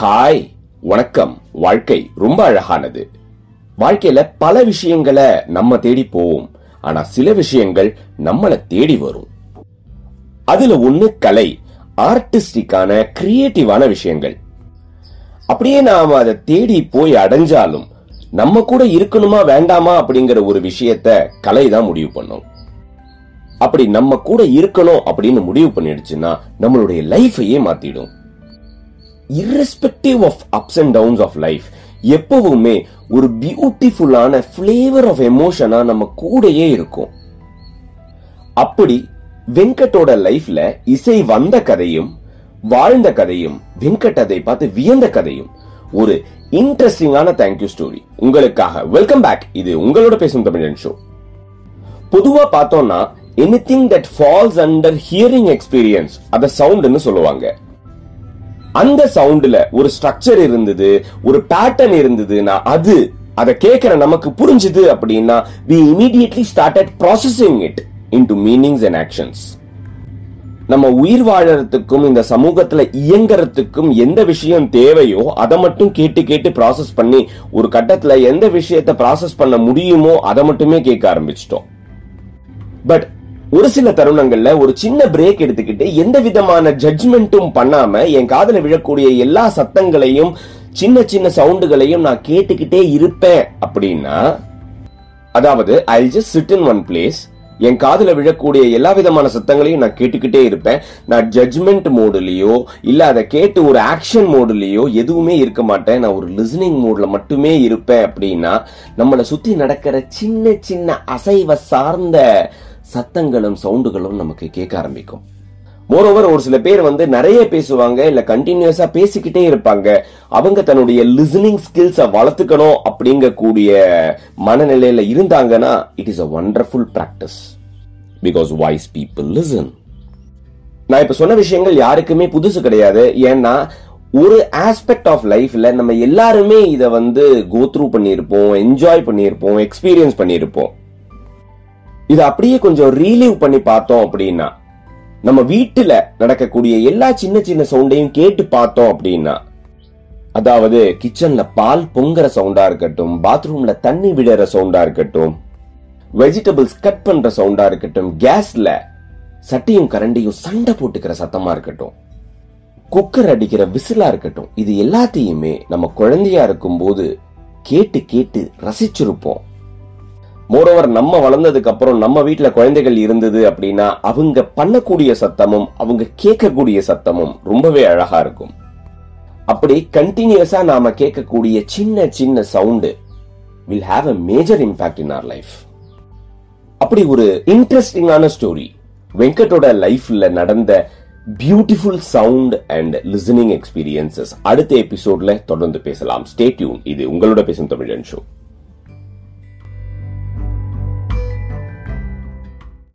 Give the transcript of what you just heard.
Hi வணக்கம். வாழ்க்கை ரொம்ப அழகானது. வாழ்க்கையில பல விஷயங்களை நம்ம தேடி போவோம். ஆனா சில விஷயங்கள் நம்மளை தேடி வரும். அதுல ஒண்ணு கலை ஆர்டிஸ்டிக்கான கிரியேட்டிவான விஷயங்கள். அப்படியே நாம அதை தேடி போய் அடைஞ்சாலும் நம்ம கூட இருக்கணுமா வேண்டாமா அப்படிங்கிற ஒரு விஷயத்த கலை தான் முடிவு பண்ணும். அப்படி நம்ம கூட இருக்கணும் அப்படின்னு முடிவு பண்ணிடுச்சுன்னா நம்மளுடைய லைஃபையே மாத்திடும். Irrespective of ups and downs of life எப்பவுமே ஒரு பியூட்டிஃபுல்லான ஃபிளேவர் ஆஃப் எமோஷனா நம்ம கூடயே இருக்கும். அப்படி வெங்கட்டோட லைஃப்ல இசை வந்த கதையும் வாழ்ந்த கதையும் வெங்கட் அதை பார்த்து வியந்த கதையும் ஒரு இன்ட்ரெஸ்டிங்கான தேங்க்யூ ஸ்டோரி உங்களுக்காக வெல்கம் பேக் இது உங்களோட பேசும் தமிழன் ஷோ பொதுவா பார்த்தோம்னா anything that falls under hearing experience அத சவுண்ட்னு சொல்லுவாங்க. அந்த சவுண்ட்ல ஒரு ஸ்ட்ரக்சர் இருந்தது ஒரு பேட்டர்ன் இருந்ததுன்னா அது அதை கேட்கிற நமக்கு புரிஞ்சுது அப்படின்னா we immediately started processing it into meanings and actions நம்ம உயிர் வாழறதுக்கும் இந்த சமூகத்துல இயங்குறதுக்கும் எந்த விஷயம் தேவையோ அதை மட்டும் கேட்டு கேட்டு ப்ராசஸ் பண்ணி ஒரு கட்டத்துல எந்த விஷயத்த ப்ராசஸ் பண்ண முடியுமோ அதை மட்டுமே கேட்க ஆரம்பிச்சிட்டோம். பட் ஒரு சில தருணங்கள்ல ஒரு சின்ன பிரேக் எடுத்துக்கிட்டு எந்த விதமான ஜட்ஜ்மெண்ட்டும் பண்ணாம என் காதல விழக்கூடிய எல்லா சத்தங்களையும் சின்ன சின்ன சவுண்டுகளையும் நான் கேட்டுக்கிட்டே இருப்பேன் அப்படின்னா அதாவது I just sit in one place என் காதுல விழக்கூடிய எல்லா விதமான சத்தங்களையும் நான் கேட்டுக்கிட்டே இருப்பேன். நான் ஜட்ஜ்மெண்ட் மோடுலயோ இல்ல அதை கேட்டு ஒரு ஆக்ஷன் மோடுலயோ எதுவுமே இருக்க மாட்டேன். நான் ஒரு லிசனிங் மோட்ல மட்டுமே இருப்பேன் அப்படின்னா நம்மளை சுத்தி நடக்கிற சின்ன சின்ன அசைவ சார்ந்த சத்தங்களும் சவுண்டுகளும் நமக்கு கேட்க ஆரம்பிக்கும். மோரோவர் ஒரு சில பேர் வந்து நிறைய பேசுவாங்க இல்ல கண்டினியூஸா பேசிக்கிட்டே இருப்பாங்க. அவங்க தன்னுடைய லிசனிங் ஸ்கில்ஸ வளர்த்துக்கணும் அப்படிங்கக்கூடிய மனநிலையில இருந்தாங்கன்னா it is a wonderful practice because voice people listen நான் இப்ப சொன்ன விஷயங்கள் யாருக்குமே புதுசு கிடையாது. ஏன்னா ஒரு ஆஸ்பெக்ட் ஆஃப் லைஃப்ல நம்ம எல்லாருமே இதை வந்து கோத்ரூ பண்ணியிருப்போம் என்ஜாய் பண்ணியிருப்போம் எக்ஸ்பீரியன்ஸ் பண்ணியிருப்போம். இதை அப்படியே கொஞ்சம் ரீலீவ் பண்ணி பார்த்தோம் அப்படின்னா நம்ம வீட்டுல நடக்கக்கூடிய எல்லா சின்ன சின்ன சவுண்டையும் கேட்டு பார்த்தோம் அப்படின்னா அதாவது கிச்சன்ல பால் பொங்குற சவுண்டா இருக்கட்டும் பாத்ரூம்ல தண்ணி விடுற சவுண்டா இருக்கட்டும் வெஜிடபிள்ஸ் கட் பண்ற சவுண்டா இருக்கட்டும் கேஸ்ல சட்டியும் கரண்டியும் சண்டை போட்டுக்கிற சத்தமா இருக்கட்டும் குக்கர் அடிக்கிற விசிலா இருக்கட்டும் இது எல்லாத்தையுமே நம்ம குழந்தையா இருக்கும்போது கேட்டு கேட்டு ரசிச்சிருப்போம். மோரோவர் நம்ம வளர்ந்ததுக்கு அப்புறம் நம்ம வீட்டுல குழந்தைகள் இருந்தது அப்படின்னா அவங்க பண்ணக்கூடிய சத்தமும் அவங்க கேட்கக்கூடிய சத்தமும் ரொம்பவே அழகா இருக்கும். அப்படி கண்டினியூஸா நாம கேட்கக்கூடிய சின்ன சின்ன sound will have a major impact in our life அப்படி ஒரு இன்ட்ரெஸ்டிங்கான ஸ்டோரி வெங்கட்டோட லைஃப்ல நடந்த beautiful sound and listening experiences அடுத்த எபிசோட்ல தொடர்ந்து பேசலாம். ஸ்டே டியூன் இது உங்களோட பேசும் தமிழன் ஷோ